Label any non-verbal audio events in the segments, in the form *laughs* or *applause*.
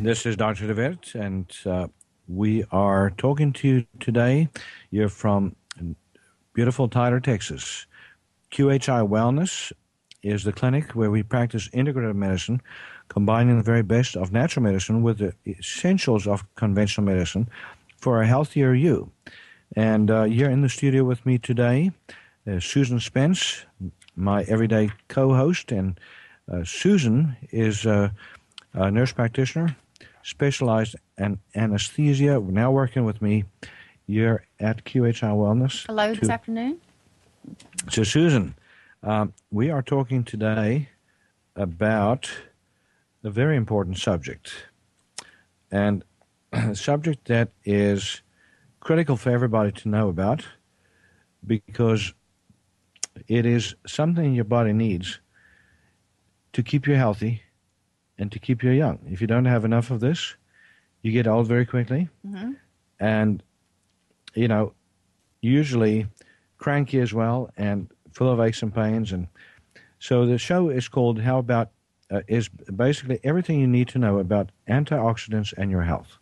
This is Dr. DeVette, and uh, we are talking to you today. You're from beautiful Tyler, Texas. QHI Wellness is the clinic where we practice integrative medicine, combining the very best of natural medicine with the essentials of conventional medicine for a healthier you. And uh, here in the studio with me today, uh, Susan Spence, my everyday co host. And uh, Susan is uh, a nurse practitioner, specialized in anesthesia, now working with me here at QHI Wellness. Hello this afternoon. so, Susan, um, we are talking today about a very important subject, and *clears throat* a subject that is critical for everybody to know about because it is something your body needs to keep you healthy and to keep you young. If you don't have enough of this, you get old very quickly, and you know, usually cranky as well and full of aches and pains. And so the show is called "How About." Uh, is basically everything you need to know about antioxidants and your health.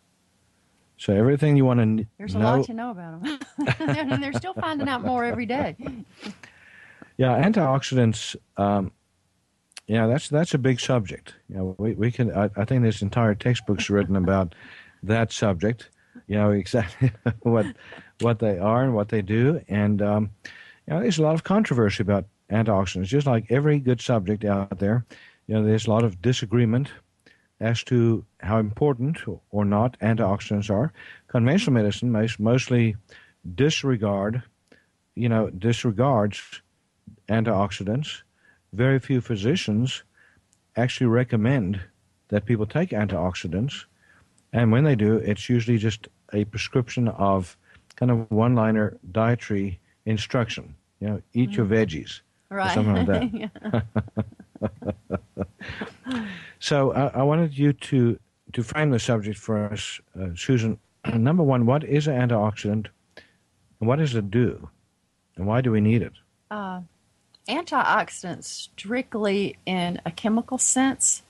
So everything you want to know. There's a lot to know about them. and *laughs* they're still finding out more every day. *laughs* Yeah, antioxidants. Um, yeah, that's that's a big subject. You know, we we can. I, I think there's entire textbooks written about that subject. You know exactly *laughs* what what they are and what they do, and um, you know, there's a lot of controversy about antioxidants. Just like every good subject out there, you know, there's a lot of disagreement as to how important or not antioxidants are. Conventional medicine most, mostly disregard, you know, disregards antioxidants. Very few physicians actually recommend that people take antioxidants. And when they do, it's usually just a prescription of kind of one liner dietary instruction. You know, eat your veggies. or Something like that. *laughs* *laughs* So I, I wanted you to, to frame the subject for us, uh, Susan. *clears throat* Number one, what is an antioxidant? And what does it do? And why do we need it? Uh, antioxidants, strictly in a chemical sense,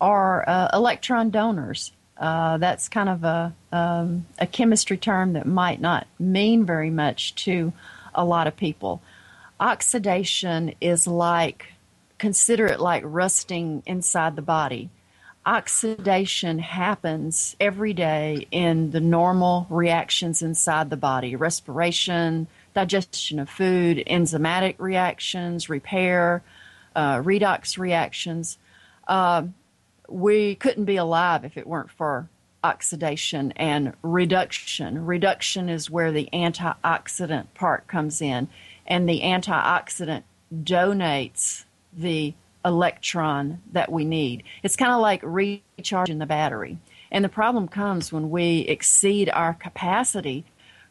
are uh, electron donors. Uh, that's kind of a, um, a chemistry term that might not mean very much to a lot of people. Oxidation is like, consider it like rusting inside the body. Oxidation happens every day in the normal reactions inside the body respiration, digestion of food, enzymatic reactions, repair, uh, redox reactions. Uh, we couldn't be alive if it weren't for oxidation and reduction. Reduction is where the antioxidant part comes in, and the antioxidant donates the electron that we need. It's kind of like recharging the battery. And the problem comes when we exceed our capacity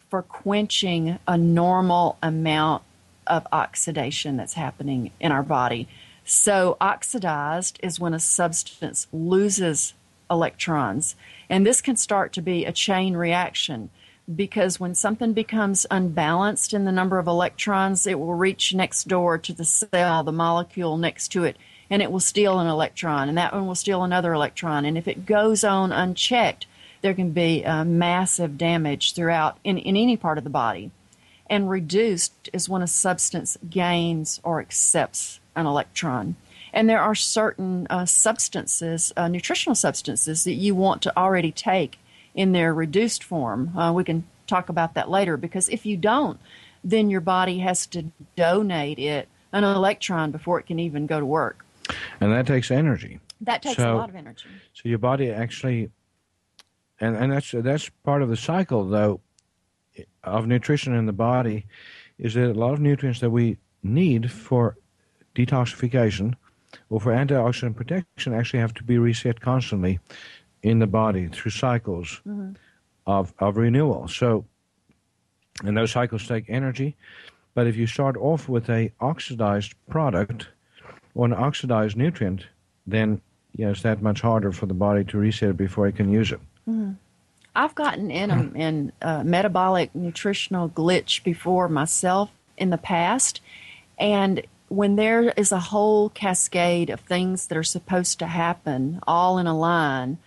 for quenching a normal amount of oxidation that's happening in our body. So, oxidized is when a substance loses electrons, and this can start to be a chain reaction. because when something becomes unbalanced in the number of electrons, it will reach next door to the cell, the molecule next to it, and it will steal an electron, and that one will steal another electron. And if it goes on unchecked, there can be uh, massive damage throughout in, in any part of the body. And reduced is when a substance gains or accepts an electron. And there are certain uh, substances, uh, nutritional substances, that you want to already take in their reduced form. Uh, we can talk about that later because if you don't, then your body has to donate it an electron before it can even go to work. And that takes energy. That takes So- a lot of energy. So your body actually, and and that's that's part of the cycle though, of nutrition in the body, is that a lot of nutrients that we need for detoxification or for antioxidant protection actually have to be reset constantly in the body through cycles mm-hmm. of of renewal. So, and those cycles take energy. But if you start off with a oxidized product or an oxidized nutrient, then yeah, it's that much harder for the body to reset it before it can use it. I've gotten in a in a metabolic nutritional glitch before myself in the past, and when there is a whole cascade of things that are supposed to happen all in a line,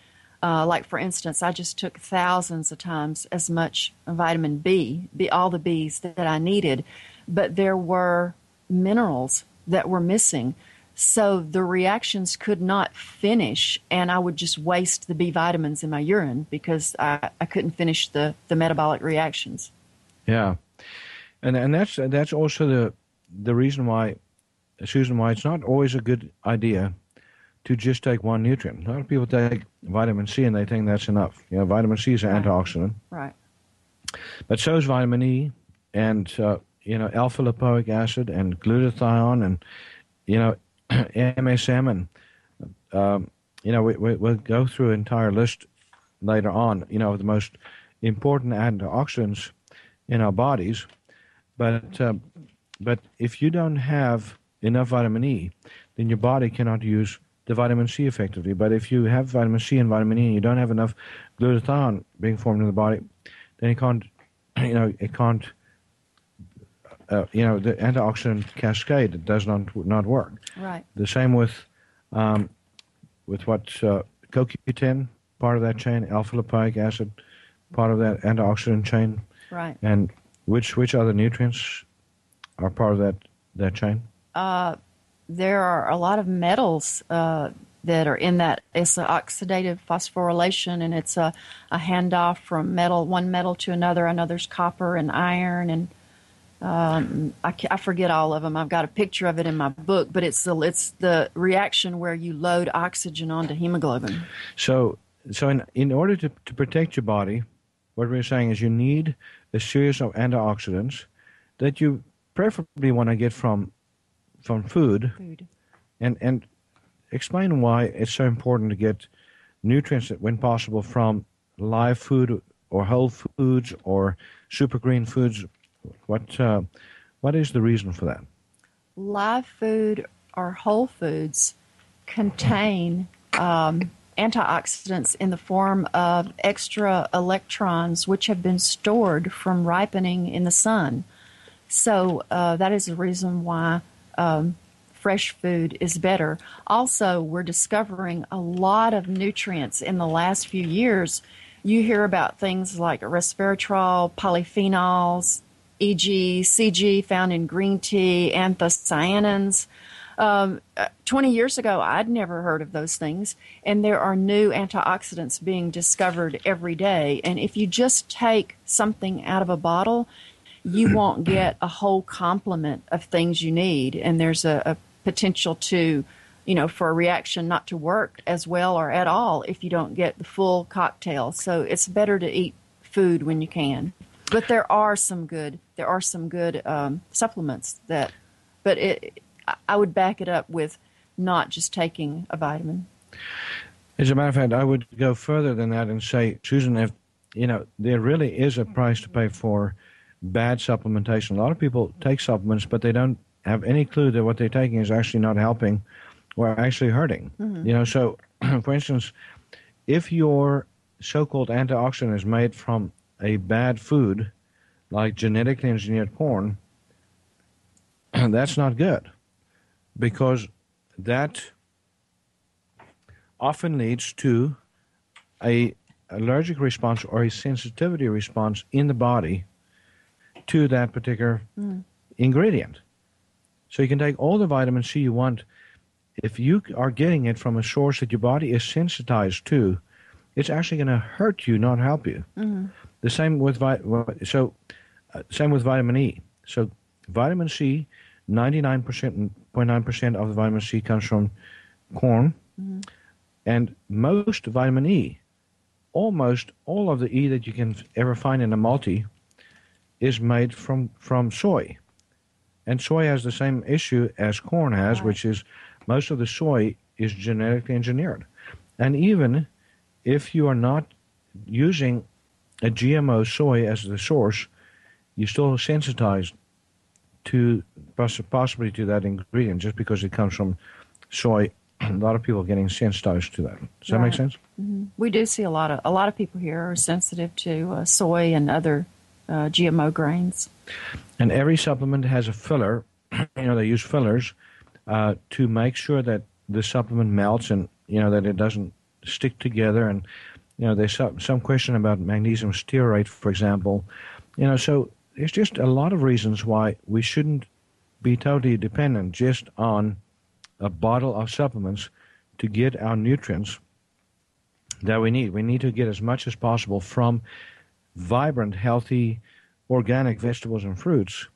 uh, like for instance, I just took thousands of times as much vitamin B, B all the Bs that I needed, but there were minerals that were missing. So the reactions could not finish, and I would just waste the B vitamins in my urine because I, I couldn't finish the, the metabolic reactions. Yeah, and and that's that's also the the reason why, Susan, why it's not always a good idea to just take one nutrient. A lot of people take vitamin C and they think that's enough. You know, vitamin C is an Right. antioxidant, Right. but so is vitamin E, and uh, you know, alpha lipoic acid and glutathione, and you know, *clears throat* MSM, and um, you know, we, we, we'll go through an entire list later on. You know, of the most important antioxidants in our bodies. But uh, but if you don't have enough vitamin E, then your body cannot use the vitamin C effectively. But if you have vitamin C and vitamin E and you don't have enough glutathione being formed in the body, then it can't, *clears throat* you know, it can't, uh, you know, the antioxidant cascade does not not work. Right. The same with um, with what uh, CoQ10, part of that chain, alpha lipoic acid, part of that antioxidant chain, Right. and which which other nutrients are part of that that chain? there are a lot of metals uh, that are in that. It's an oxidative phosphorylation, and it's a, a handoff from metal, one metal to another. I know there's copper and iron, and um, I, I forget all of them. I've got a picture of it in my book, but it's the it's the reaction where you load oxygen onto hemoglobin. So so in in order to, to protect your body, what we're saying is you need a series of antioxidants that you preferably want to get from from food Food. and and explain why it's so important to get nutrients that, when possible from live food or whole foods or super green foods what uh, what is the reason for that live food or whole foods contain um, antioxidants in the form of extra electrons which have been stored from ripening in the sun. So uh, that is the reason why um, fresh food is better. Also, we're discovering a lot of nutrients in the last few years. You hear about things like resveratrol, polyphenols, EGCG found in green tea, anthocyanins. Um, uh, 20 years ago, I'd never heard of those things, and there are new antioxidants being discovered every day. And if you just take something out of a bottle, you *clears throat* won't get a whole complement of things you need, and there's a, a potential to, you know, for a reaction not to work as well or at all if you don't get the full cocktail. So it's better to eat food when you can. But there are some good, there are some good um, supplements that, but it, I- I would back it up with not just taking a vitamin. As a matter of fact, I would go further than that and say, Susan, if you know, there really is a price to pay for bad supplementation. A lot of people take supplements, but they don't have any clue that what they're taking is actually not helping or actually hurting. You know, so *clears throat* for instance, if your so-called antioxidant is made from a bad food like genetically engineered corn, *clears throat* that's not good because that often leads to a allergic response or a sensitivity response in the body to that particular hmm. ingredient. So you can take all the vitamin C you want. If you are getting it from a source that your body is sensitized to, it's actually going to hurt you, not help you. Mm-hmm. The same with vi- so uh, same with vitamin E. So vitamin C, ninety nine percent point nine percent of the vitamin C comes from corn, and most vitamin E, almost all of the E that you can ever find in a multi, is made from from soy, and soy has the same issue as corn has, Right. which is most of the soy is genetically engineered, and even if you are not using a GMO soy as the source, you're still sensitized to possibly to that ingredient just because it comes from soy. *clears throat* A lot of people are getting sensitized to that. Does that make Right. sense? We do see a lot of a lot of people here are sensitive to uh, soy and other uh, GMO grains. And every supplement has a filler. *clears throat* You know, they use fillers uh, to make sure that the supplement melts and you know that it doesn't stick together. And you know, there's some, some question about magnesium stearate, for example. You know, so there's just a lot of reasons why we shouldn't be totally dependent just on a bottle of supplements to get our nutrients that we need. We need to get as much as possible from vibrant, healthy, organic vegetables and fruits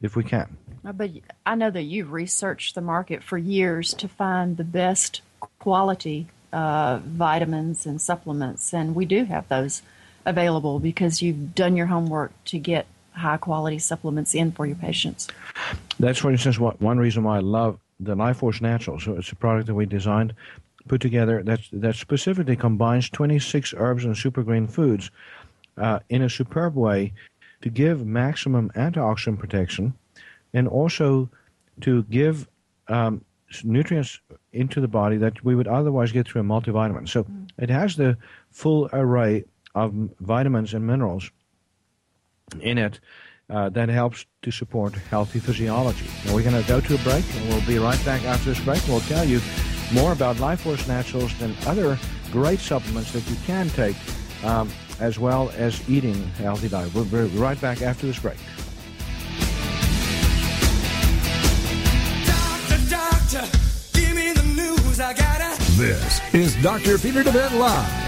if we can. Uh, But I know that you've researched the market for years to find the best quality uh, vitamins and supplements, and we do have those available because you've done your homework to get high quality supplements in for your patients. That's, for instance, what, one reason why I love the Life Force Natural. So it's a product that we designed, put together that that specifically combines 26 herbs and super green foods uh, in a superb way to give maximum antioxidant protection, and also to give um, nutrients into the body that we would otherwise get through a multivitamin. So it has the full array of vitamins and minerals in it uh, that helps to support healthy physiology. Now we're going to go to a break, and we'll be right back after this break. We'll tell you more about Life Force Naturals and other great supplements that you can take, um, as well as eating a healthy diet. We'll be right back after this break. Doctor, doctor, give me the news. I gotta. This is Dr. Peter DeVette Live.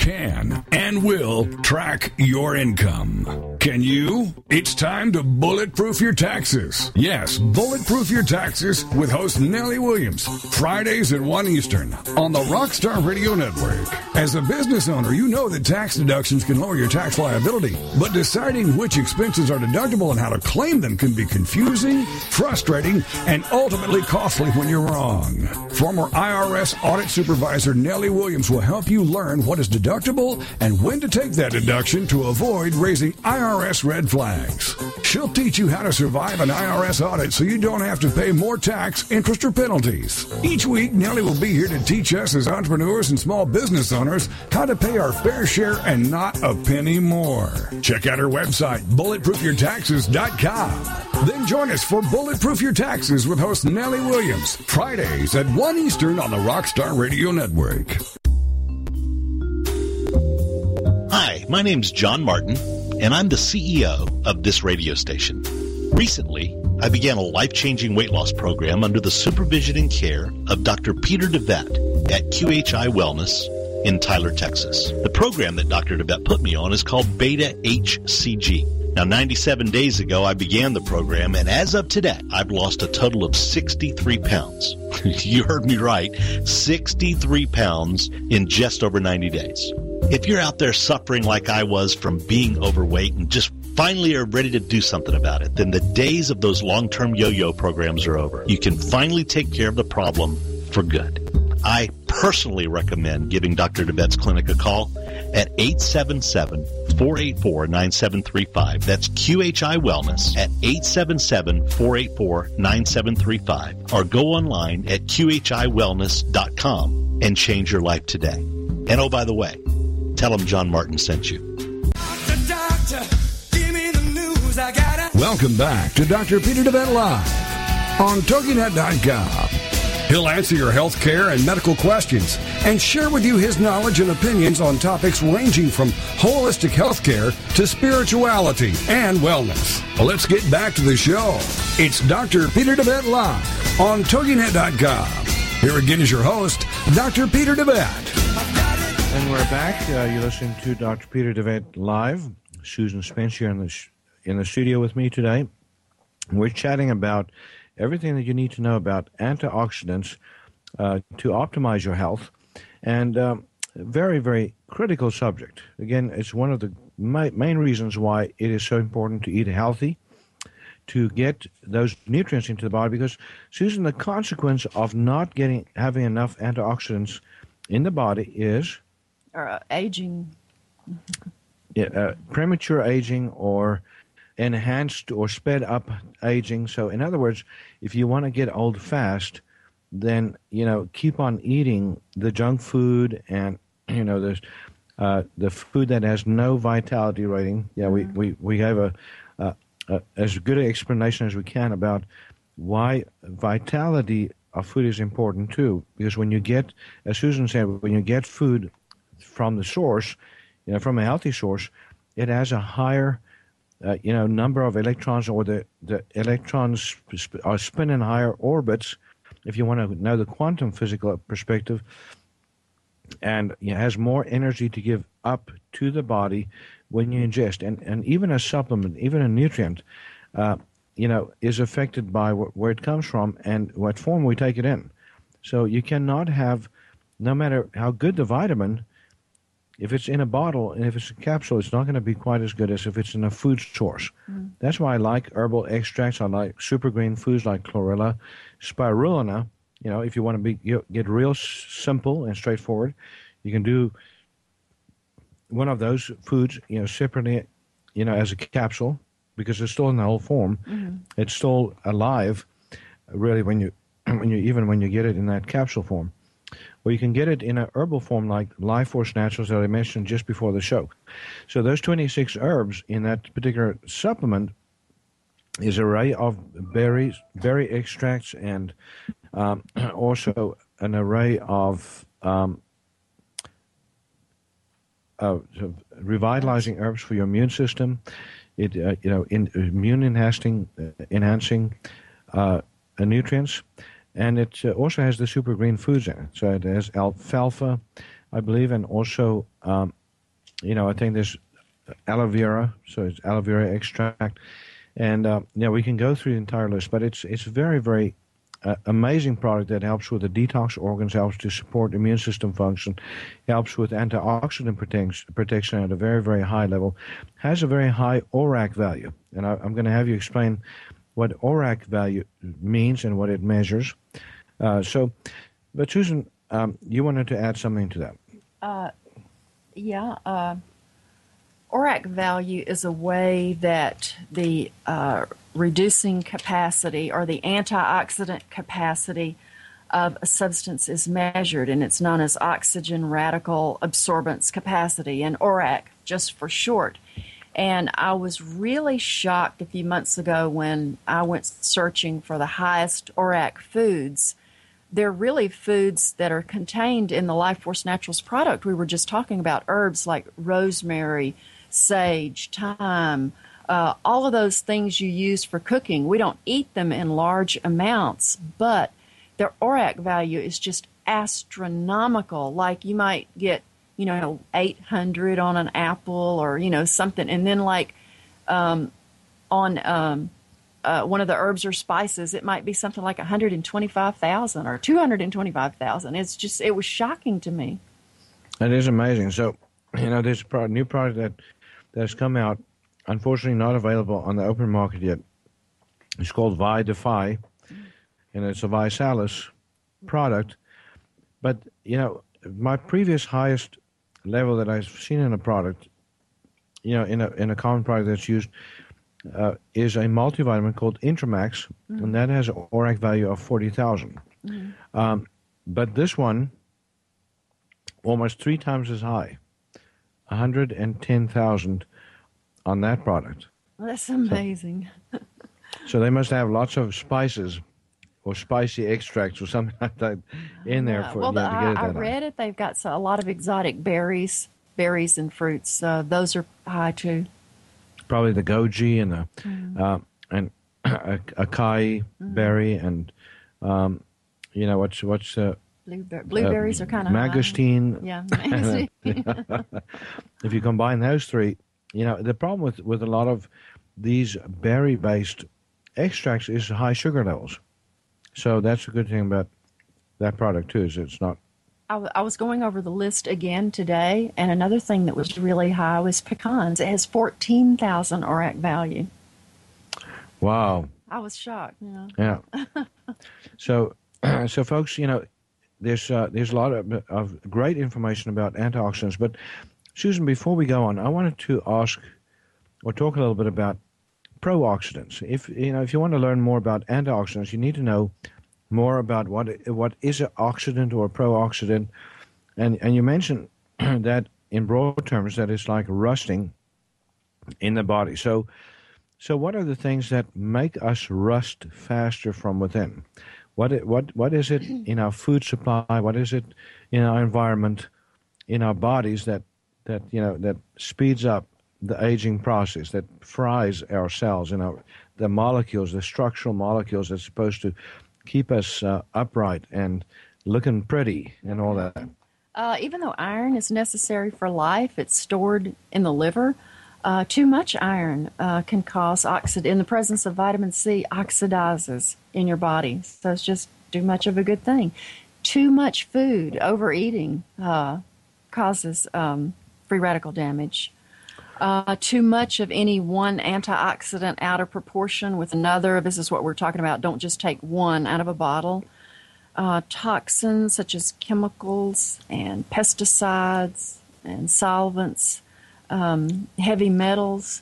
can and will track your income. Can you? It's time to bulletproof your taxes. Yes, bulletproof your taxes with host Nellie Williams. Fridays at 1 Eastern on the Rockstar Radio Network. As a business owner, you know that tax deductions can lower your tax liability, but deciding which expenses are deductible and how to claim them can be confusing, frustrating, and ultimately costly when you're wrong. Former IRS audit supervisor Nellie Williams will help you learn what is deductible and when to take that deduction to avoid raising IRS red flags. She'll teach you how to survive an IRS audit so you don't have to pay more tax, interest, or penalties. Each week, Nellie will be here to teach us as entrepreneurs and small business owners how to pay our fair share and not a penny more. Check out her website, bulletproofyourtaxes.com. Then join us for Bulletproof Your Taxes with host Nellie Williams, Fridays at 1 Eastern on the Rockstar Radio Network. Hi, my name's John Martin, and I'm the CEO of this radio station. Recently, I began a life changing weight loss program under the supervision and care of Dr. Peter DeVette at QHI Wellness in Tyler, Texas. The program that Dr. DeVette put me on is called Beta HCG. Now, 97 days ago, I began the program, and as of today, I've lost a total of 63 pounds. *laughs* you heard me right 63 pounds in just over 90 days. If you're out there suffering like I was from being overweight and just finally are ready to do something about it, then the days of those long-term yo-yo programs are over. You can finally take care of the problem for good. I personally recommend giving Dr. DeVette's clinic a call at 877 484 9735. That's QHI Wellness at 877 484 9735. Or go online at QHIWellness.com and change your life today. And oh, by the way, tell them John Martin sent you. Doctor, doctor, gotta. Welcome back to Dr. Peter DeVette Live on TogiNet.com. He'll answer your health care and medical questions and share with you his knowledge and opinions on topics ranging from holistic health care to spirituality and wellness. Well, let's get back to the show. It's Dr. Peter DeVette Live on TogiNet.com. Here again is your host, Dr. Peter DeVette. And we're back. Uh, you're listening to Dr. Peter DeVette live. Susan Spence here in the sh- in the studio with me today. We're chatting about everything that you need to know about antioxidants uh, to optimize your health, and um, very very critical subject. Again, it's one of the ma- main reasons why it is so important to eat healthy. To get those nutrients into the body, because Susan, the consequence of not getting having enough antioxidants in the body is Or uh, aging. *laughs* yeah, uh, premature aging or enhanced or sped up aging. So, in other words, if you want to get old fast, then you know keep on eating the junk food and *clears throat* you know the uh, the food that has no vitality rating. Yeah, we we we have a, a, a as good an explanation as we can about why vitality of food is important too. Because when you get, as Susan said, when you get food from the source, you know, from a healthy source, it has a higher, uh, you know, number of electrons, or the the electrons are spinning higher orbits. If you want to know the quantum physical perspective, and it has more energy to give up to the body when you ingest, and and even a supplement, even a nutrient. Uh, you know, is affected by wh- where it comes from and what form we take it in. So you cannot have, no matter how good the vitamin, if it's in a bottle and if it's a capsule, it's not going to be quite as good as if it's in a food source. Mm. That's why I like herbal extracts. I like super green foods like chlorella, spirulina. You know, if you want to be you get real s- simple and straightforward, you can do one of those foods. You know, separately, you know, as a capsule because it's still in the whole form. Mm-hmm. It's still alive, really. When you *clears throat* when you even when you get it in that capsule form. Or you can get it in a herbal form like Life Force Naturals that I mentioned just before the show. So those 26 herbs in that particular supplement is an array of berries, berry extracts, and um, *clears throat* also an array of um, uh, revitalizing herbs for your immune system. It uh, you know in, immune enhancing uh, enhancing uh, nutrients, and it also has the super green foods in it. So it has alfalfa, I believe, and also um, you know I think there's aloe vera, so it's aloe vera extract, and uh, yeah, we can go through the entire list, but it's it's very very uh, amazing product that helps with the detox organs, helps to support immune system function, helps with antioxidant protection, protection at a very very high level, has a very high ORAC value, and I, I'm going to have you explain what ORAC value means and what it measures. Uh, so, but Susan, um, you wanted to add something to that. Yeah. Uh, ORAC value is a way that the uh, reducing capacity or the antioxidant capacity of a substance is measured, and it's known as oxygen radical absorbance capacity, and ORAC just for short. And I was really shocked a few months ago when I went searching for the highest ORAC foods they're really foods that are contained in the Life Force Naturals product. We were just talking about herbs like rosemary, sage, thyme, uh, all of those things you use for cooking. We don't eat them in large amounts, but their ORAC value is just astronomical. Like you might get, you know, 800 on an apple or, you know, something. And then, like, um, on um, uh, one of the herbs or spices, it might be something like 125,000 or 225,000. It's just, it was shocking to me. That is amazing. So, you know, there's a new product that that's come out. Unfortunately, not available on the open market yet. It's called Vi Defy, and it's a ViSalus product. But you know, my previous highest level that I've seen in a product you know, in a in a common product that's used uh, is a multivitamin called Intramax, and that has an ORAC value of forty Um, but this one, almost three times as high, one hundred and ten thousand on that product. That's amazing. *laughs* So they must have lots of spices or spicy extracts or something *laughs* like that in there for well, yeah, the, to get I, I read it. They've got so, a lot of exotic berries, berries and fruits. Uh, those are high too. probably the goji and the Mm-hmm. uh, and *clears throat* a, acai berry and um, you know what's what's uh, Blueber- blueberries are kind of mangosteen. Yeah, *laughs* *laughs* If you combine those three, you know the problem with with a lot of these berry based extracts is high sugar levels. So that's a good thing about that product too. Is it's not I, w- I was going over the list again today, and another thing that was really high was pecans. It has 14,000 ORAC value. wow. I was shocked. You know. Yeah. *laughs* so, *clears throat* so folks, you know, there's uh, there's a lot of, of great information about antioxidants. But Susan, before we go on, I wanted to ask or talk a little bit about pro-oxidants. If you know, if you want to learn more about antioxidants, you need to know more about what what is an oxidant or a pro-oxidant. And and you mentioned *clears throat* that in broad terms that it's like rusting in the body. So so, what are the things that make us rust faster from within? What what what is it in our food supply? What is it in our environment, in our bodies that that you know that speeds up the aging process, that fries our cells, you know, the molecules, the structural molecules that's supposed to keep us uh, upright and looking pretty and all that. Uh, even though iron is necessary for life, it's stored in the liver. Uh, too much iron uh, can cause oxid in the presence of vitamin C oxidizes in your body. So it's just too much of a good thing. Too much food, overeating, uh, causes um, free radical damage. Uh, too much of any one antioxidant out of proportion with another. This is what we're talking about. Don't just take one out of a bottle uh, toxins such as chemicals and pesticides and solvents, um, heavy metals,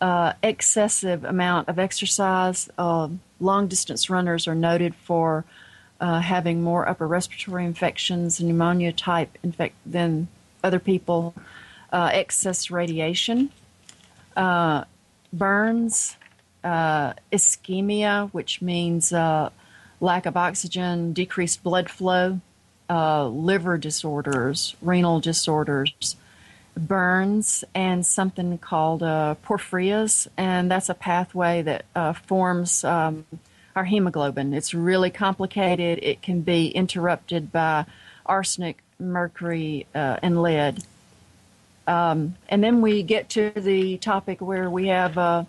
uh, excessive amount of exercise. Uh, long distance runners are noted for uh, having more upper respiratory infections, and pneumonia type infect than other people. Uh, excess radiation, uh, burns, uh, ischemia, which means uh, lack of oxygen, decreased blood flow, uh, liver disorders, renal disorders, burns, and something called porphyrias, and that's a pathway that forms um, our hemoglobin. It's really complicated. It can be interrupted by arsenic, mercury, uh, and lead. Um, and then we get to the topic where we have uh,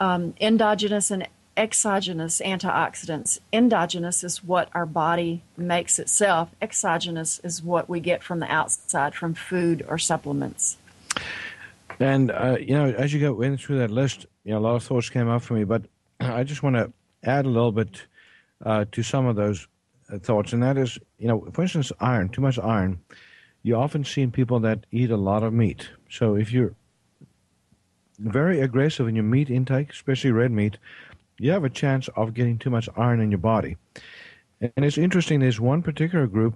um, endogenous and exogenous antioxidants. Endogenous is what our body makes itself. Exogenous is what we get from the outside, from food or supplements. And uh, you know, as you go in through that list, you know, a lot of thoughts came up for me, but *clears throat* I just want to add a little bit uh, to some of those uh, thoughts, and that is, you know, for instance, iron. Too much iron. You often see in people that eat a lot of meat. So if you're very aggressive in your meat intake, especially red meat, you have a chance of getting too much iron in your body. And it's interesting. There's one particular group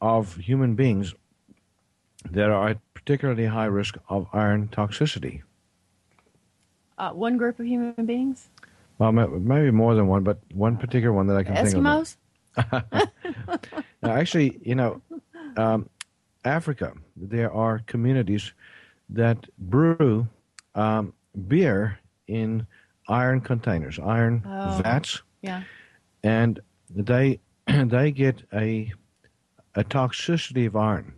of human beings that are at particularly high risk of iron toxicity. Uh, one group of human beings, Well, maybe more than one, but one particular one that I can think of. Eskimos. *laughs* Actually, you know, um, Africa, there are communities that brew um, beer in iron containers, iron Oh. vats, Yeah. and they *clears throat* they get a a toxicity of iron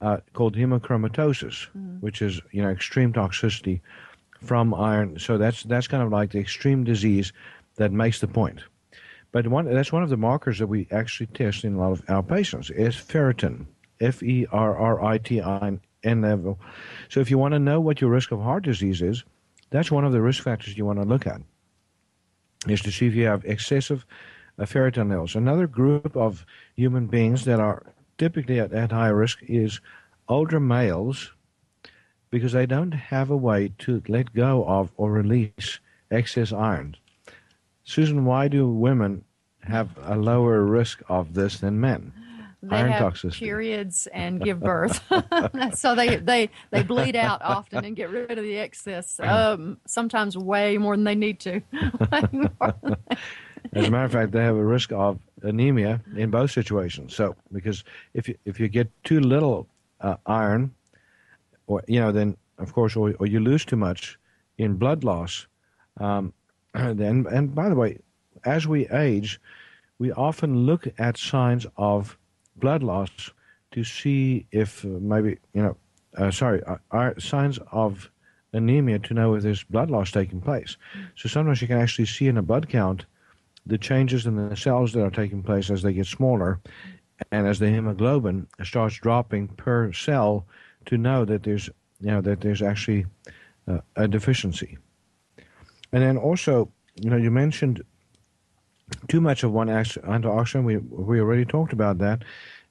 uh, called hemochromatosis, which is you know extreme toxicity from iron. So that's that's kind of like the extreme disease that makes the point. But one that's one of the markers that we actually test in a lot of our patients is ferritin, F E R R I T I N level. So if you want to know what your risk of heart disease is, that's one of the risk factors you want to look at. Is to see if you have excessive uh, ferritin levels. Another group of human beings that are typically at, at high risk is older males because they don't have a way to let go of or release excess iron. Susan, why do women have a lower risk of this than men? They iron have toxicity. periods and give *laughs* birth, *laughs* so they, they they bleed out often and get rid of the excess. Um, sometimes way more than they need to. Way more than they- As a matter of fact, they have a risk of anemia in both situations. So, because if you, if you get too little uh, iron, or you know, then of course, or, or you lose too much in blood loss, um, *clears throat* then and by the way, as we age, we often look at signs of blood loss to see if uh, maybe you know, uh, sorry, uh, are signs of anemia to know if there's blood loss taking place. So sometimes you can actually see in a blood count the changes in the cells that are taking place as they get smaller and as the hemoglobin starts dropping per cell to know that there's you know that there's actually uh, a deficiency and then also you know you mentioned too much of one antioxidant we we already talked about that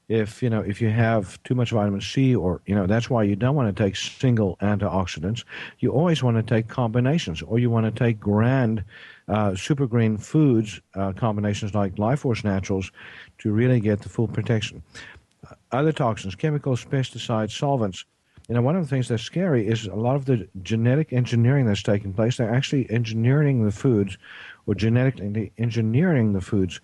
if you know if you have too much vitamin C or you know that's why you don't want to take single antioxidants you always want to take combinations or you want to take grand uh, super green foods uh, combinations like Life Force Naturals to really get the full protection. Uh, other toxins, chemicals, pesticides, solvents. You know, one of the things that's scary is a lot of the genetic engineering that's taking place. They're actually engineering the foods or genetically engineering the foods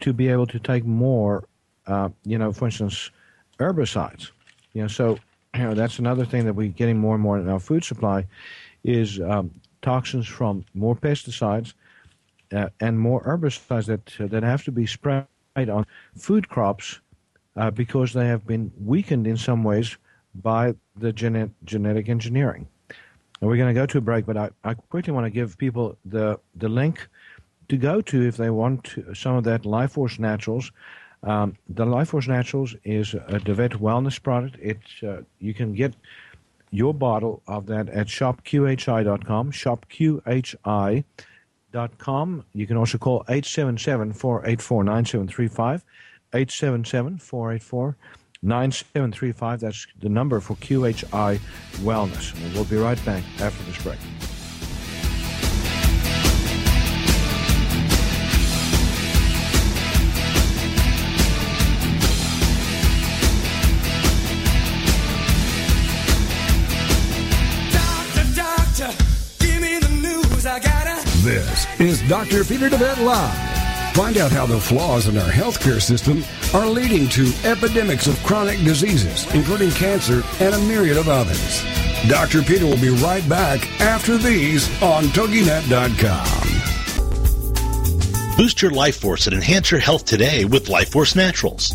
to be able to take more, uh, you know, for instance, herbicides. You know, so you know, that's another thing that we're getting more and more in our food supply is um, toxins from more pesticides uh, and more herbicides that uh, that have to be sprayed on food crops uh, because they have been weakened in some ways by the genet- genetic engineering. And we're going to go to a break, but I, I quickly want to give people the the link to go to if they want some of that Life Force Naturals. Um, the Life Force Naturals is a Devet wellness product. It's uh, you can get your bottle of that at shopqhi.com. shopqhi.com. You can also call 877-484-9735. 877-484-9735. That's the number for QHI Wellness. And we'll be right back after this break. Doctor, doctor, give me the news. I gotta. This is Dr. Peter DeVette Live. Find out how the flaws in our healthcare system are leading to epidemics of chronic diseases, including cancer and a myriad of others. Dr. Peter will be right back after these on TogiNet.com. Boost your life force and enhance your health today with Life Force Naturals.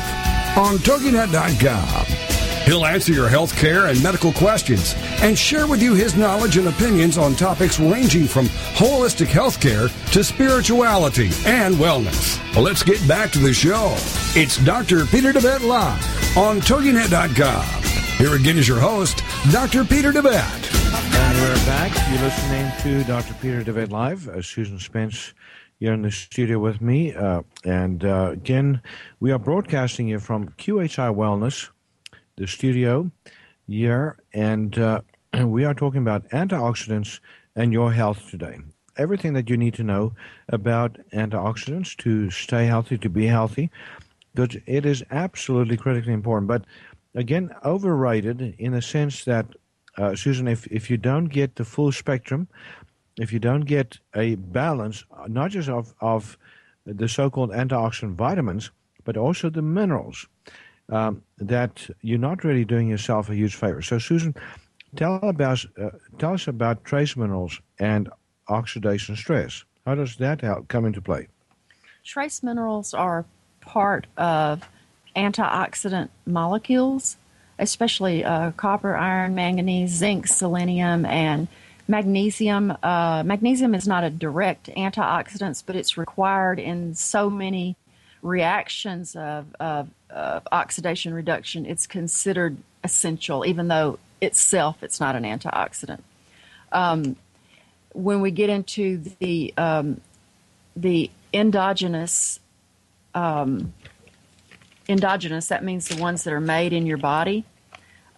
On TogiNet.com. He'll answer your health care and medical questions and share with you his knowledge and opinions on topics ranging from holistic health care to spirituality and wellness. Well, let's get back to the show. It's Dr. Peter DeVette Live on TogiNet.com. Here again is your host, Dr. Peter DeVette. And we're back. You're listening to Dr. Peter DeVette Live. Uh, Susan Spence here in the studio with me. Uh, and uh, again, we are broadcasting here from QHI Wellness, the studio here. And uh, *clears throat* we are talking about antioxidants and your health today. Everything that you need to know about antioxidants to stay healthy, to be healthy, because it is absolutely critically important. But again, overrated in the sense that, uh, Susan, if, if you don't get the full spectrum, if you don't get a balance, not just of, of the so-called antioxidant vitamins, but also the minerals, um, that you're not really doing yourself a huge favor. So, Susan, tell about uh, tell us about trace minerals and oxidation stress. How does that come into play? Trace minerals are part of antioxidant molecules, especially uh, copper, iron, manganese, zinc, selenium, and magnesium. Uh, magnesium is not a direct antioxidant, but it's required in so many reactions of, of, of oxidation reduction. It's considered essential, even though itself it's not an antioxidant. Um, when we get into the um, the endogenous um, endogenous, that means the ones that are made in your body.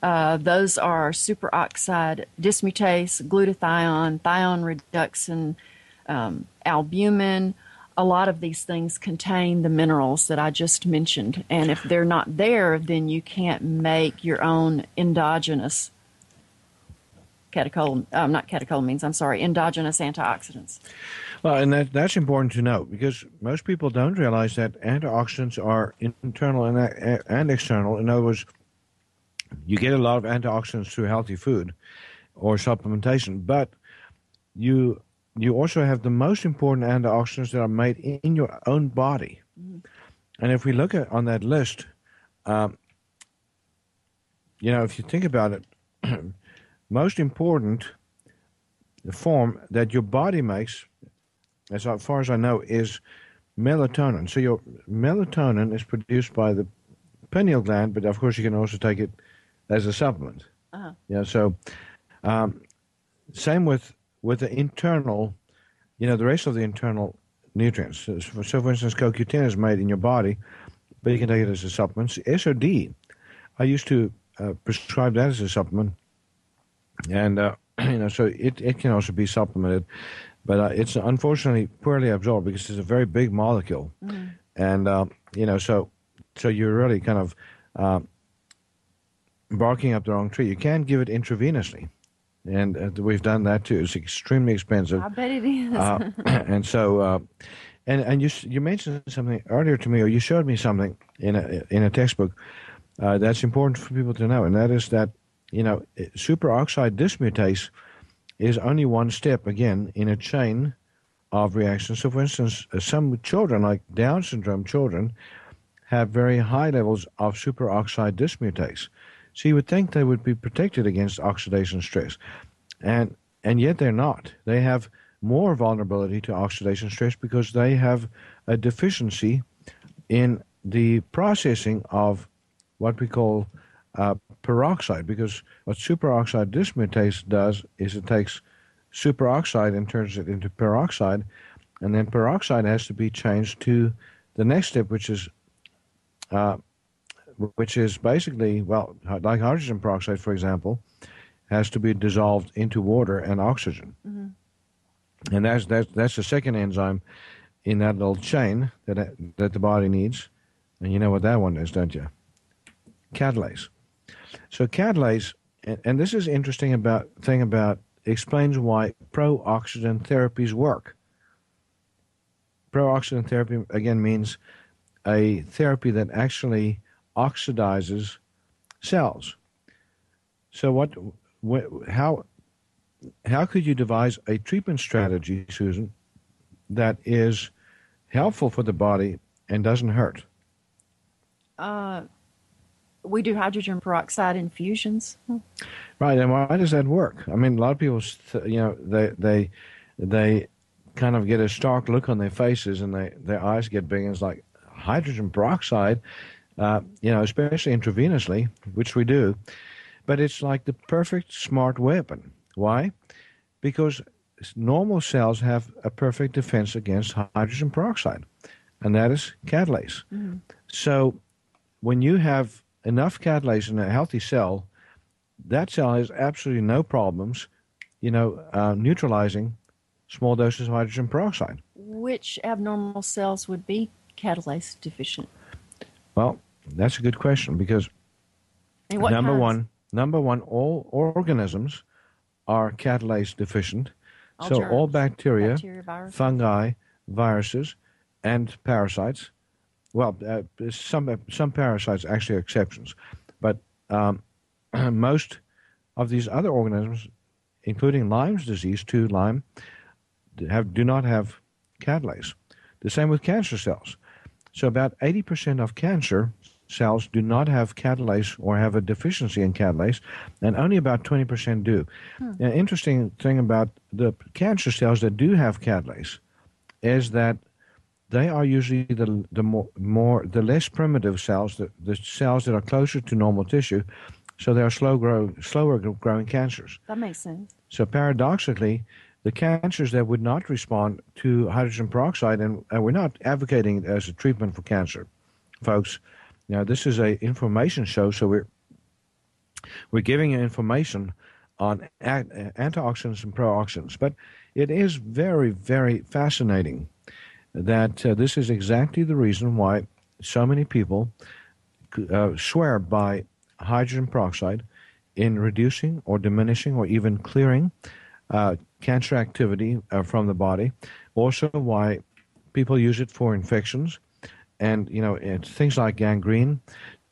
Uh, those are superoxide dismutase, glutathione, thione reduction, um, albumin. A lot of these things contain the minerals that I just mentioned. And if they're not there, then you can't make your own endogenous catecholamines, um, not catecholamines, I'm sorry, endogenous antioxidants. Well, and that, that's important to know because most people don't realize that antioxidants are internal and, and external. In other words, you get a lot of antioxidants through healthy food or supplementation, but you you also have the most important antioxidants that are made in your own body. Mm-hmm. And if we look at on that list, um, you know, if you think about it, *clears throat* most important the form that your body makes, as far as I know, is melatonin. So your melatonin is produced by the pineal gland, but of course you can also take it as a supplement. Uh-huh. Yeah. So, um, same with with the internal, you know, the rest of the internal nutrients. So, so for instance, CoQ10 is made in your body, but you can take it as a supplement. SOD, I used to uh, prescribe that as a supplement, and uh, *clears throat* you know, so it it can also be supplemented, but uh, it's unfortunately poorly absorbed because it's a very big molecule, mm-hmm. and uh, you know, so so you're really kind of uh, barking up the wrong tree. You can give it intravenously, and uh, we've done that too. It's extremely expensive. I bet it is. uh, *laughs* and so, uh, and and you you mentioned something earlier to me, or you showed me something in a in a textbook uh, that's important for people to know, and that is that you know superoxide dismutase is only one step again in a chain of reactions. So, for instance, uh, some children, like Down syndrome children, have very high levels of superoxide dismutase. So you would think they would be protected against oxidation stress. And and yet they're not. They have more vulnerability to oxidation stress because they have a deficiency in the processing of what we call uh, peroxide. Because what superoxide dismutase does is it takes superoxide and turns it into peroxide, and then peroxide has to be changed to the next step, which is uh, which is basically, well, like hydrogen peroxide, for example, has to be dissolved into water and oxygen. Mm-hmm. And that's, that's, that's the second enzyme in that little chain that, that the body needs. And you know what that one is, don't you? Catalase. So catalase, and, and this is interesting about thing about explains why pro-oxidant therapies work. Pro-oxidant therapy again means a therapy that actually oxidizes cells. So what, wh- how, how could you devise a treatment strategy, Susan, that is helpful for the body and doesn't hurt? Uh, we do hydrogen peroxide infusions. Right, and why does that work? I mean, a lot of people, th- you know, they they they kind of get a stark look on their faces, and they their eyes get big, and it's like hydrogen peroxide, uh, you know, especially intravenously, which we do. But it's like the perfect smart weapon. Why? Because normal cells have a perfect defense against hydrogen peroxide, and that is catalase. So when you have enough catalase in a healthy cell, that cell has absolutely no problems, you know, uh, neutralizing small doses of hydrogen peroxide. Which abnormal cells would be catalase deficient? Well, that's a good question because number kinds? one, number one, all organisms are catalase deficient. All so all bacteria, bacteria, fungi, viruses, and parasites. Well, uh, some some parasites actually are exceptions, but um, *clears throat* most of these other organisms, including Lyme's disease, two Lyme, have do not have catalase. The same with cancer cells. So about 80% of cancer cells do not have catalase or have a deficiency in catalase, and only about 20% do. Hmm. An interesting thing about the cancer cells that do have catalase is that they are usually the the more, more the less primitive cells, the, the cells that are closer to normal tissue, so they are slow grow slower growing cancers. That makes sense. So paradoxically, the cancers that would not respond to hydrogen peroxide, and, and we're not advocating it as a treatment for cancer, folks. Now this is a information show, so we're we're giving you information on antioxidants and pro-oxidants. But it is very, very fascinating that uh, this is exactly the reason why so many people uh, swear by hydrogen peroxide in reducing or diminishing or even clearing uh, cancer activity uh, from the body. Also, why people use it for infections and you know things like gangrene.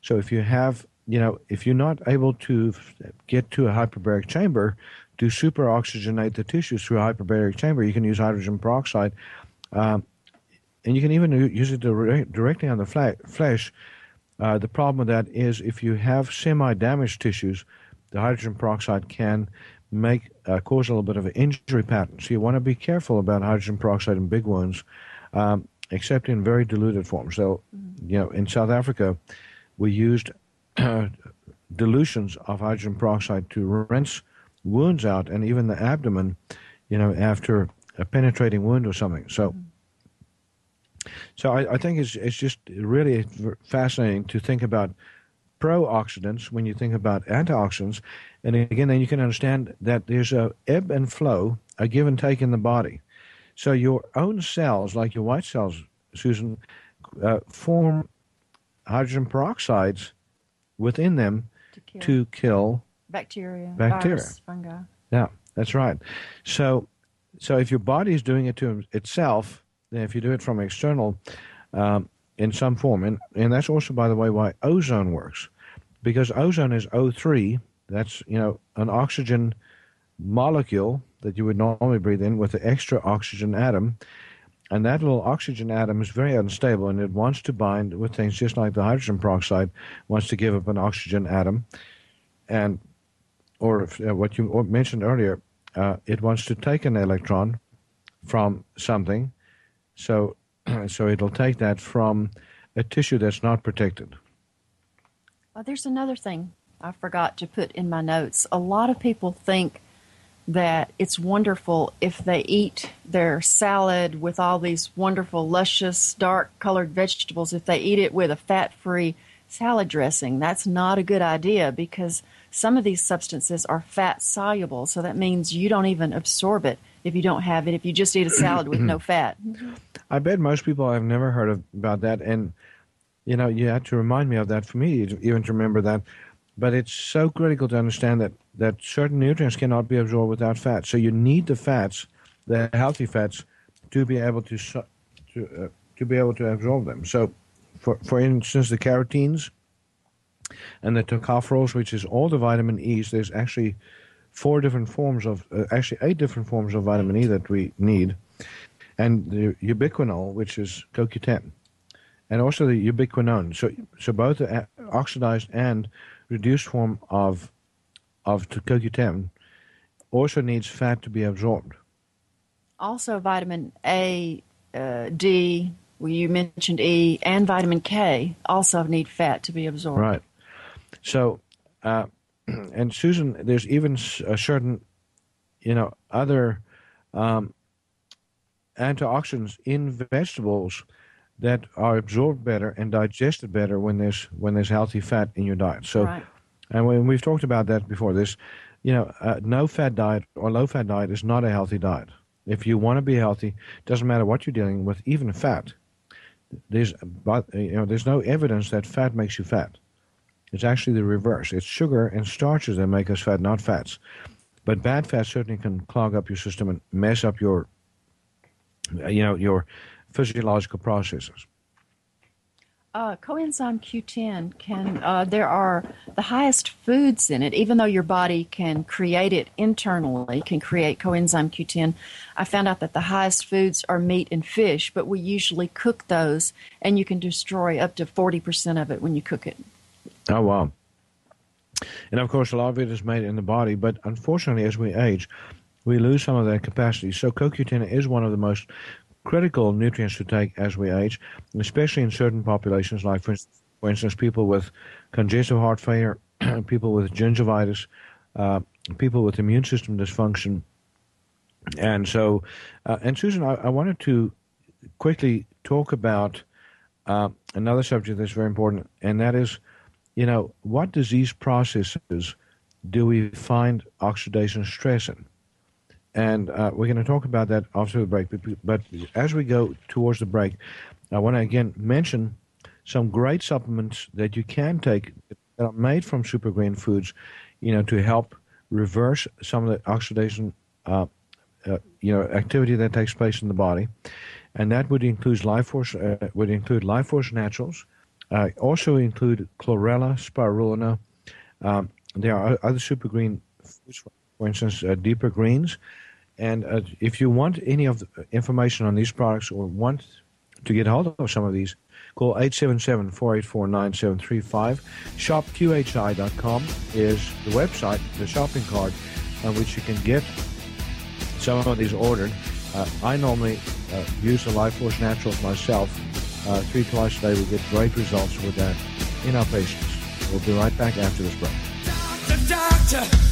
So if you have you know if you're not able to get to a hyperbaric chamber to super oxygenate the tissues through a hyperbaric chamber, you can use hydrogen peroxide. Um, and you can even use it dire- directly on the flesh. Uh, the problem with that is if you have semi-damaged tissues, the hydrogen peroxide can make uh, cause a little bit of an injury pattern. So you want to be careful about hydrogen peroxide in big wounds, um, except in very diluted form. So, you know, in South Africa, we used uh, *clears throat* dilutions of hydrogen peroxide to rinse wounds out, and even the abdomen, you know, after a penetrating wound or something. So. So I, I think it's it's just really fascinating to think about pro-oxidants when you think about antioxidants, and again, then you can understand that there's a ebb and flow, a give and take in the body. So your own cells, like your white cells, Susan, uh, form hydrogen peroxides within them To kill to kill bacteria, Bacteria. virus, fungi. yeah, that's right. So, so if your body is doing it to itself, then if you do it from external, um, in some form, and and that's also, by the way, why ozone works, because ozone is O3. That's you know an oxygen molecule that you would normally breathe in with an extra oxygen atom. And that little oxygen atom is very unstable and it wants to bind with things just like the hydrogen peroxide wants to give up an oxygen atom. And or if, uh, what you mentioned earlier, uh, it wants to take an electron from something, so *clears throat* so it'll take that from a tissue that's not protected. Oh, there's another thing I forgot to put in my notes. A lot of people think that it's wonderful if they eat their salad with all these wonderful, luscious, dark colored vegetables, if they eat it with a fat free salad dressing. That's not a good idea because some of these substances are fat soluble. So that means you don't even absorb it if you don't have it, if you just eat a salad with no *clears throat* fat. I bet most people have never heard of, about that, and you know you had to remind me of that for me to, even to remember that. But it's so critical to understand that that certain nutrients cannot be absorbed without fat. So you need the fats, the healthy fats, to be able to to uh, to be able to absorb them. So, for for instance, the carotenes and the tocopherols, which is all the vitamin E's. There's actually four different forms of, uh, actually eight different forms of vitamin E that we need, and the ubiquinol, which is CoQ10. and also the ubiquinone. So, so both the oxidized and reduced form of of CoQ10 also needs fat to be absorbed. Also, vitamin A, uh, D, well, you mentioned E, and vitamin K also need fat to be absorbed. Right. So, uh, *clears throat* and Susan, there's even a certain, you know, other um, antioxidants in vegetables that are absorbed better and digested better when there's when there's healthy fat in your diet. So, right. and when we've talked about that before, this, you know, uh, no fat diet or low fat diet is not a healthy diet. If you want to be healthy, doesn't matter what you're dealing with, even fat. There's, but you know, there's no evidence that fat makes you fat. It's actually the reverse. It's sugar and starches that make us fat, not fats. But bad fats certainly can clog up your system and mess up your, you know, your physiological processes. Uh, coenzyme Q10 can, uh, there are the highest foods in it, even though your body can create it internally, can create coenzyme Q10. I found out that the highest foods are meat and fish, but we usually cook those, and you can destroy up to 40% of it when you cook it. Oh, wow. And of course, a lot of it is made in the body, but unfortunately, as we age, we lose some of that capacity. So, CoQ10 is one of the most critical nutrients to take as we age, especially in certain populations, like, for, for instance, people with congestive heart failure, *clears throat* people with gingivitis, uh, people with immune system dysfunction. And so, uh, and Susan, I, I, wanted to quickly talk about uh, another subject that's very important, and that is, you know, what disease processes do we find oxidation stress in? And uh, we're going to talk about that after the break. But, but as we go towards the break, I want to again mention some great supplements that you can take that are made from super green foods, you know, to help reverse some of the oxidation, uh, uh, you know, activity that takes place in the body, and that would include Life Force, uh, would include Life Force Naturals, uh, also include chlorella, spirulina. Um, there are other super green foods, for instance, uh, deeper greens. And uh, if you want any of the information on these products or want to get hold of some of these, call 877-484-9735. ShopQHI.com is the website, the shopping cart, on which you can get some of these ordered. Uh, I normally uh, use the Life Force Naturals myself. Uh, three twice a day, we get great results with that in our patients. We'll be right back after this break. Doctor, doctor,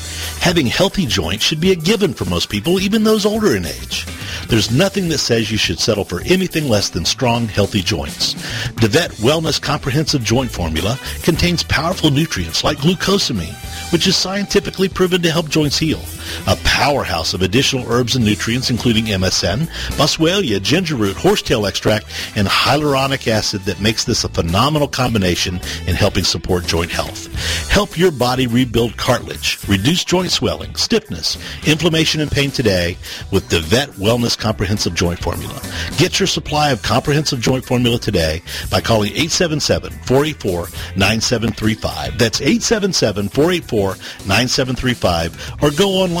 Having healthy joints should be a given for most people, even those older in age. There's nothing that says you should settle for anything less than strong, healthy joints. DeVette Wellness Comprehensive Joint Formula contains powerful nutrients like glucosamine, which is scientifically proven to help joints heal. A powerhouse of additional herbs and nutrients including MSM, boswellia, ginger root, horsetail extract, and hyaluronic acid that makes this a phenomenal combination in helping support joint health. Help your body rebuild cartilage, reduce joint swelling, stiffness, inflammation, and pain today with DeVette Wellness Comprehensive Joint Formula. Get your supply of comprehensive joint formula today by calling 877-484-9735. That's 877-484-9735 or go online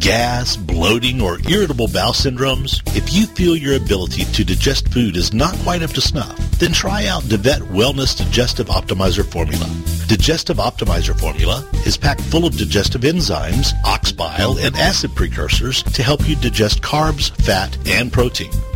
Gas, bloating, or irritable bowel syndromes? If you feel your ability to digest food is not quite up to snuff, then try out DeVette Wellness Digestive Optimizer Formula. Digestive Optimizer Formula is packed full of digestive enzymes, ox bile, and acid precursors to help you digest carbs, fat, and protein.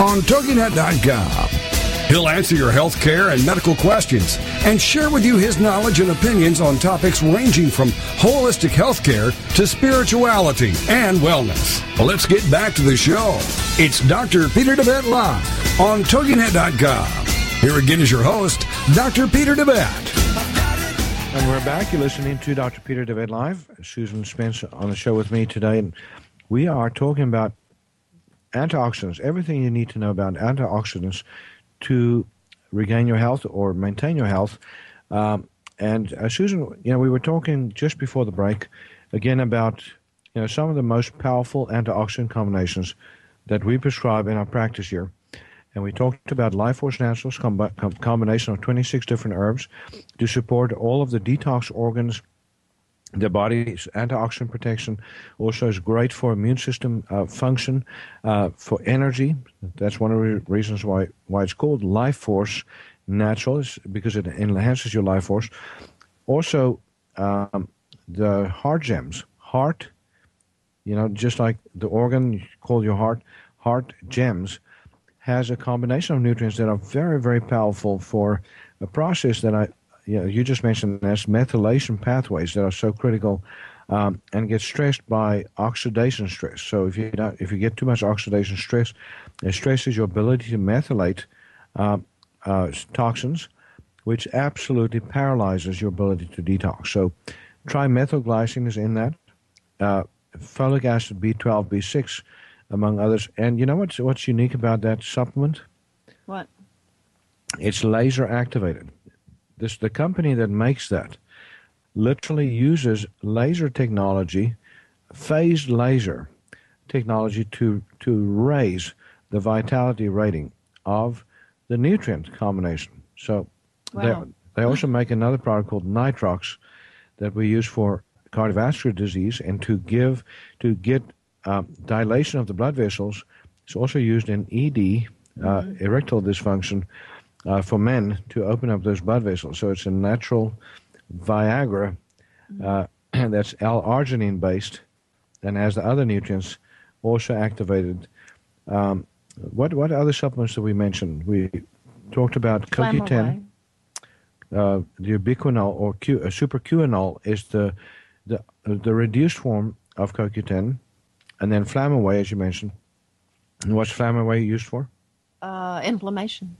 on TogiNet.com. He'll answer your health care and medical questions and share with you his knowledge and opinions on topics ranging from holistic health care to spirituality and wellness. Well, let's get back to the show. It's Dr. Peter DeVette Live on TogiNet.com. Here again is your host, Dr. Peter DeVette. And we're back. You're listening to Dr. Peter DeVette Live. Susan Spence on the show with me today. And we are talking about antioxidants, everything you need to know about antioxidants to regain your health or maintain your health. Um, and uh, Susan, you know, we were talking just before the break again about you know some of the most powerful antioxidant combinations that we prescribe in our practice here. And we talked about Life Force Naturals com- com- combination of 26 different herbs to support all of the detox organs the body's antioxidant protection also is great for immune system uh, function, uh, for energy. That's one of the reasons why why it's called Life Force Natural, is because it enhances your life force. Also, um, the heart gems, heart, you know, just like the organ you call your heart, heart gems, has a combination of nutrients that are very very powerful for a process that I you, know, you just mentioned as methylation pathways that are so critical um, and get stressed by oxidation stress. So if you don't, if you get too much oxidation stress, it stresses your ability to methylate uh, uh, toxins, which absolutely paralyzes your ability to detox. So trimethylglycine is in that. Uh, folic acid, B12, B6, among others. And you know what's what's unique about that supplement? What? It's laser activated. This the company that makes that literally uses laser technology, phased laser technology to to raise the vitality rating of the nutrient combination. So Wow. they they also make another product called Nitrox that we use for cardiovascular disease and to give to get um, dilation of the blood vessels. It's also used in ED, uh, erectile dysfunction, uh, for men to open up those blood vessels. So it's a natural Viagra uh, *clears throat* that's L-arginine based and has the other nutrients also activated. Um, what what other supplements did we mention? We talked about CoQ10 uh, the ubiquinol or Q, uh, Super Q-inol is the the the reduced form of CoQ10, and then Flamaway, as you mentioned. And what's Flamaway used for? Uh, inflammation.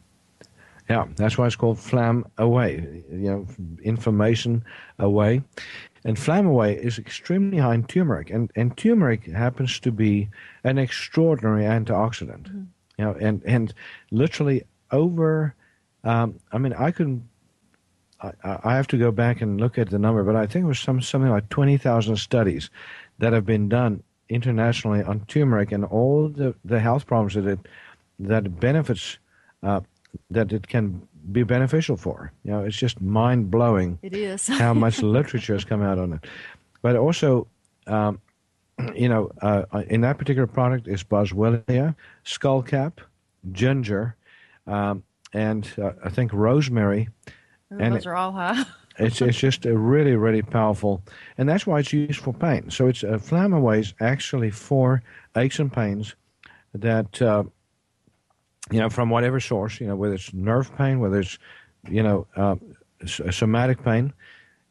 Yeah, that's why it's called Flam Away. You know, inflammation away, and Flamaway is extremely high in turmeric, and and turmeric happens to be an extraordinary antioxidant. You know, and and literally over. Um, I mean, I can I, I have to go back and look at the number, but I think it was some something like twenty thousand studies that have been done internationally on turmeric and all the, the health problems that it that it benefits uh, that it can be beneficial for. You know, it's just mind blowing It is. *laughs* how much literature has come out on it. But also, um, *clears throat* you know, uh, in that particular product is boswellia, skullcap, ginger, um, and uh, I think rosemary. and Those it- are all high. *laughs* It's it's just a really really powerful, and that's why it's used for pain. So it's uh, Flamaways actually for aches and pains that uh, you know from whatever source, you know whether it's nerve pain, whether it's you know uh, somatic pain,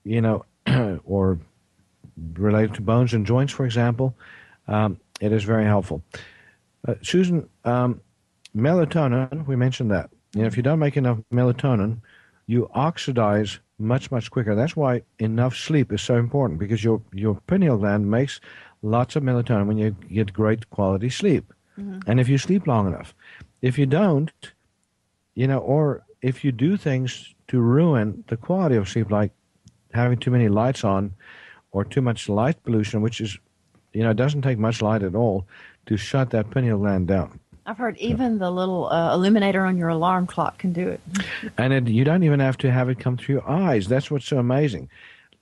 you know, *clears throat* or related to bones and joints, for example. Um, it is very helpful. Uh, Susan, um, melatonin, we mentioned that. You know, if you don't make enough melatonin, you oxidize much, much quicker. That's why enough sleep is so important because your, your pineal gland makes lots of melatonin when you get great quality sleep. And if you sleep long enough, if you don't, you know, or if you do things to ruin the quality of sleep, like having too many lights on or too much light pollution, which is, you know, it doesn't take much light at all to shut that pineal gland down. I've heard even the little uh, illuminator on your alarm clock can do it. *laughs* And it, you don't even have to have it come through your eyes. That's what's so amazing.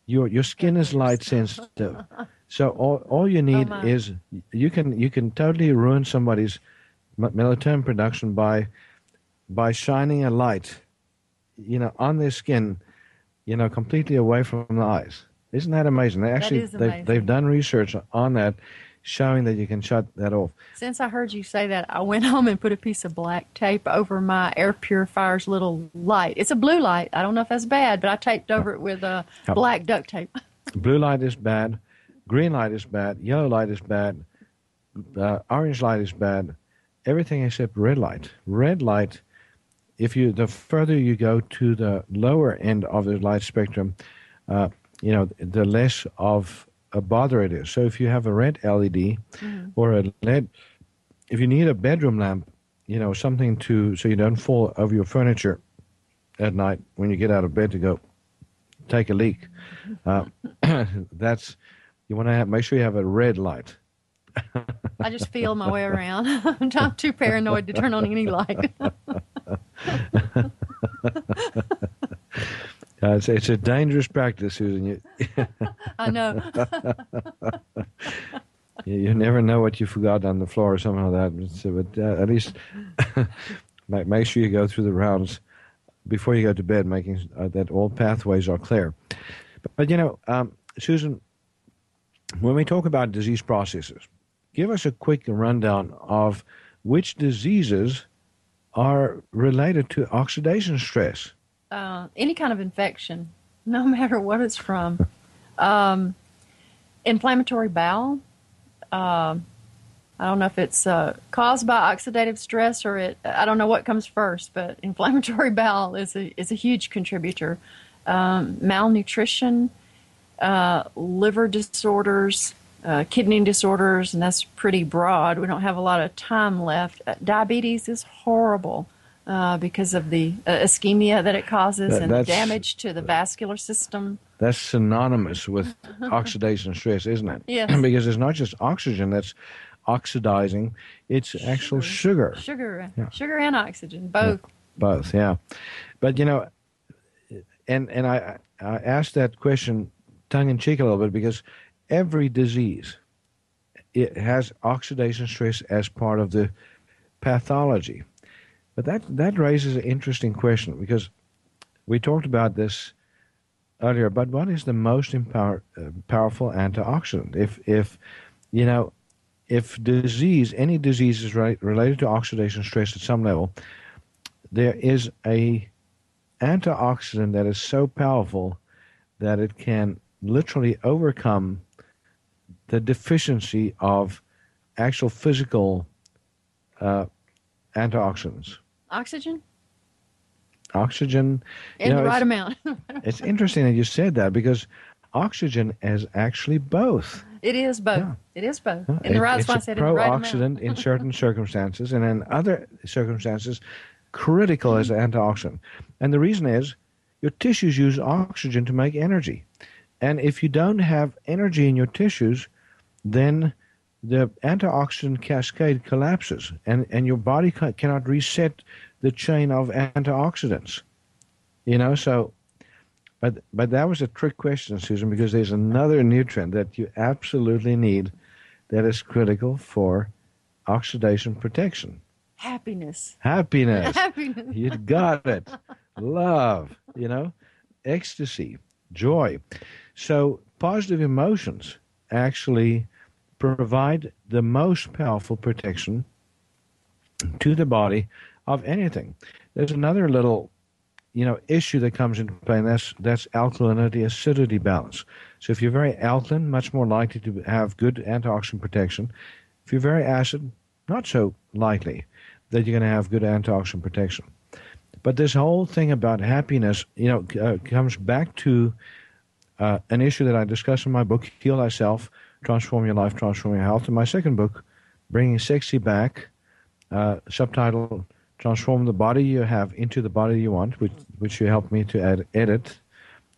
Your your skin is light *laughs* sensitive, So all, all you need my. is you can you can totally ruin somebody's melatonin production by by shining a light, you know, on their skin, you know, completely away from the eyes. Isn't that amazing? They actually is they've amazing. they've done research on that, showing that you can shut that off. Since I heard you say that, I went *laughs* home and put a piece of black tape over my air purifier's little light. It's a blue light. I don't know if that's bad, but I taped over it with uh, Yep. black duct tape. *laughs* Blue light is bad, green light is bad, yellow light is bad, uh, orange light is bad, everything except red light. Red light, if you the further you go to the lower end of the light spectrum, uh, you know, the less of a bother it is. So if you have a red LED or a LED, if you need a bedroom lamp, you know, something to so you don't fall over your furniture at night when you get out of bed to go take a leak. Uh, *clears throat* that's you want to make sure you have a red light. I just feel my way around. *laughs* I'm too paranoid to turn on any light. *laughs* Uh, it's, it's a dangerous practice, Susan. *laughs* You, I know. you, you never know what you forgot on the floor or something like that. So, but uh, at least make, make sure you go through the rounds before you go to bed, making uh, that all pathways are clear. But, but you know, um, Susan, when we talk about disease processes, give us a quick rundown of which diseases are related to oxidation stress. uh, any kind of infection, *laughs* no matter what it's from. *laughs* Um, inflammatory bowel. Um, I don't know if it's uh, caused by oxidative stress or it. I don't know what comes first, but *laughs* inflammatory bowel is a is a huge contributor. Um, malnutrition, uh, liver disorders, uh, kidney disorders, and that's pretty broad. We don't have a lot of time left. Uh, diabetes is horrible uh, because of the uh, ischemia that it causes That- and damage to the vascular system. That's synonymous with oxidation stress, isn't it? Yes. *clears throat* because it's not just oxygen that's oxidizing; it's actual sugar. Sugar, Yeah. sugar and oxygen, both. Both, yeah. But you know, and and I I asked that question tongue in cheek a little bit because every disease it has oxidation stress as part of the pathology. But that that raises an interesting question because we talked about this earlier. But what is the most empower, uh, powerful antioxidant? If if you know if disease any disease is re- related to oxidation stress at some level, there is a antioxidant that is so powerful that it can literally overcome the deficiency of actual physical uh, antioxidants. Oxygen Oxygen. in you know, the right it's, amount. *laughs* it's interesting that you said that because oxygen is actually both. it is both. Yeah. It is both. Yeah, In the right, it's that's why I a said in the right pro-oxidant in certain *laughs* circumstances, and in other circumstances, critical as an antioxidant. And the reason is your tissues use oxygen to make energy, and if you don't have energy in your tissues, then the antioxidant cascade collapses, and and your body ca- cannot reset the chain of antioxidants. You know, so. But, but that was a trick question, Susan, because there's another nutrient that you absolutely need that is critical for oxidation protection. Happiness. Happiness. *laughs* Happiness. you got it. Love, you know, ecstasy, joy. So positive emotions actually provide the most powerful protection to the body of anything. There's another little you know issue that comes into play, and that's that's alkalinity acidity balance. So if you're very alkaline, much more likely to have good antioxidant protection. If you're very acid, not so likely that you're going to have good antioxidant protection. But this whole thing about happiness, you know, uh, comes back to uh, an issue that I discuss in my book, Heal Thyself, Transform Your Life, Transform Your Health. In my second book, Bringing Sexy Back, uh, subtitle Transform the Body You Have into the Body You Want, which, which you helped me to add, edit.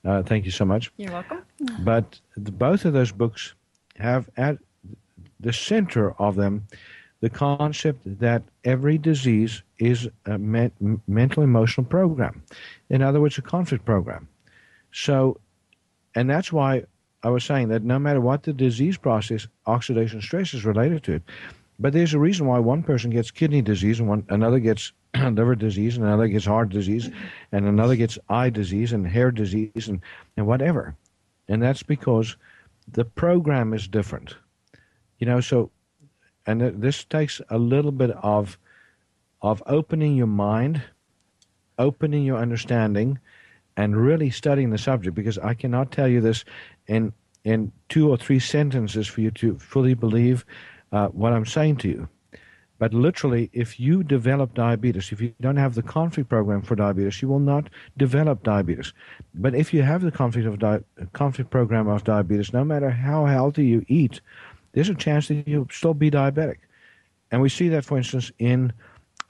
Uh, thank you so much. You're welcome. But the, both of those books have at the center of them the concept that every disease is a men- mental emotional program. In other words, a conflict program. So, and that's why I was saying that no matter what the disease process, oxidation stress is related to it. But there's a reason why one person gets kidney disease and one another gets *clears throat* liver disease and another gets heart disease and another gets eye disease and hair disease and, and whatever. And that's because the program is different. You know, so and this takes a little bit of of opening your mind, opening your understanding, and really studying the subject because I cannot tell you this in in two or three sentences for you to fully believe uh, what I'm saying to you. But literally, if you develop diabetes, if you don't have the conflict program for diabetes, you will not develop diabetes. But if you have the conflict of di- conflict program of diabetes, no matter how healthy you eat, there's a chance that you'll still be diabetic. And we see that, for instance, in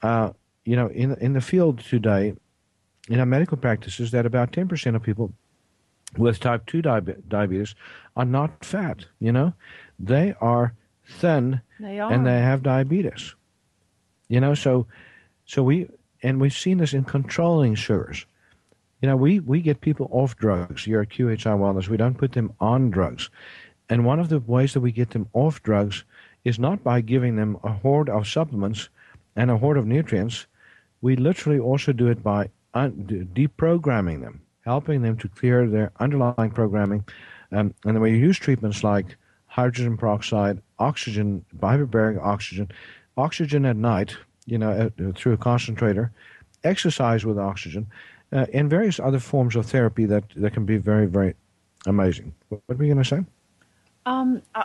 uh, you know in in the field today, in our medical practices, that about 10% of people with type 2 diabetes are not fat. You know, they are thin They are. and they have diabetes. You know, so so we and we've seen this in controlling sugars. You know, we, we get people off drugs here at QHI Wellness. We don't put them on drugs. And one of the ways that we get them off drugs is not by giving them a hoard of supplements and a hoard of nutrients. We literally also do it by un- deprogramming them, helping them to clear their underlying programming. Um, and then we use treatments like hydrogen peroxide, oxygen, hyperbaric oxygen, oxygen at night, you know, uh, through a concentrator, exercise with oxygen, uh, and various other forms of therapy that, that can be very, very amazing. What were you going to say? Um, uh,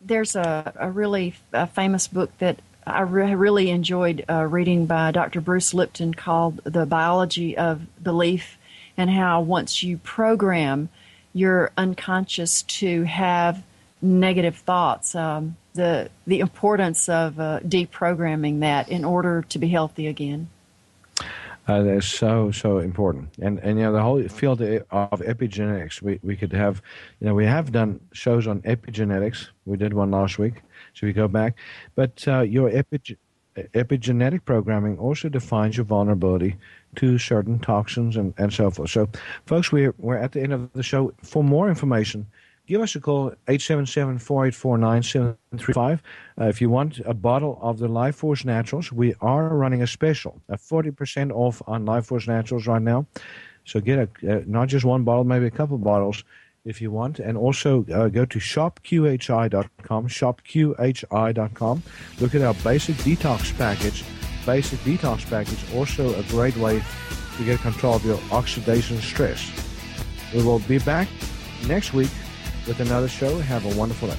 there's a, a really famous book that I re- really enjoyed uh, reading by Dr. Bruce Lipton called The Biology of Belief, and how once you program your unconscious to have negative thoughts, um, the, the importance of uh, deprogramming that in order to be healthy again. Uh, that's so so important, and and you know the whole field of epigenetics. We we could have, you know, we have done shows on epigenetics. We did one last week, so we go back. But uh, your epi- epigenetic programming also defines your vulnerability to certain toxins and, and so forth. So, folks, we're we're at the end of the show. For more information, give us a call 877-484-9735 uh, if you want a bottle of the life force naturals we are running a special a 40% off on life force naturals right now. So get a uh, not just one bottle maybe a couple bottles if you want. And also uh, go to shopqhi.com shopqhi.com look at our basic detox package basic detox package also a great way to get control of your oxidation stress we will be back next week with another show. Have a wonderful day.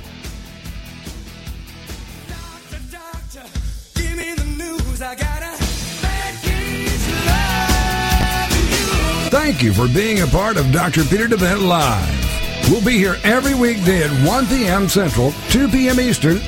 Doctor, doctor, give me the news. I got a bad case of loving you. Thank you for being a part of Dr. Peter DeVette Live. We'll be here every weekday at 1 p.m. Central, 2 p.m. Eastern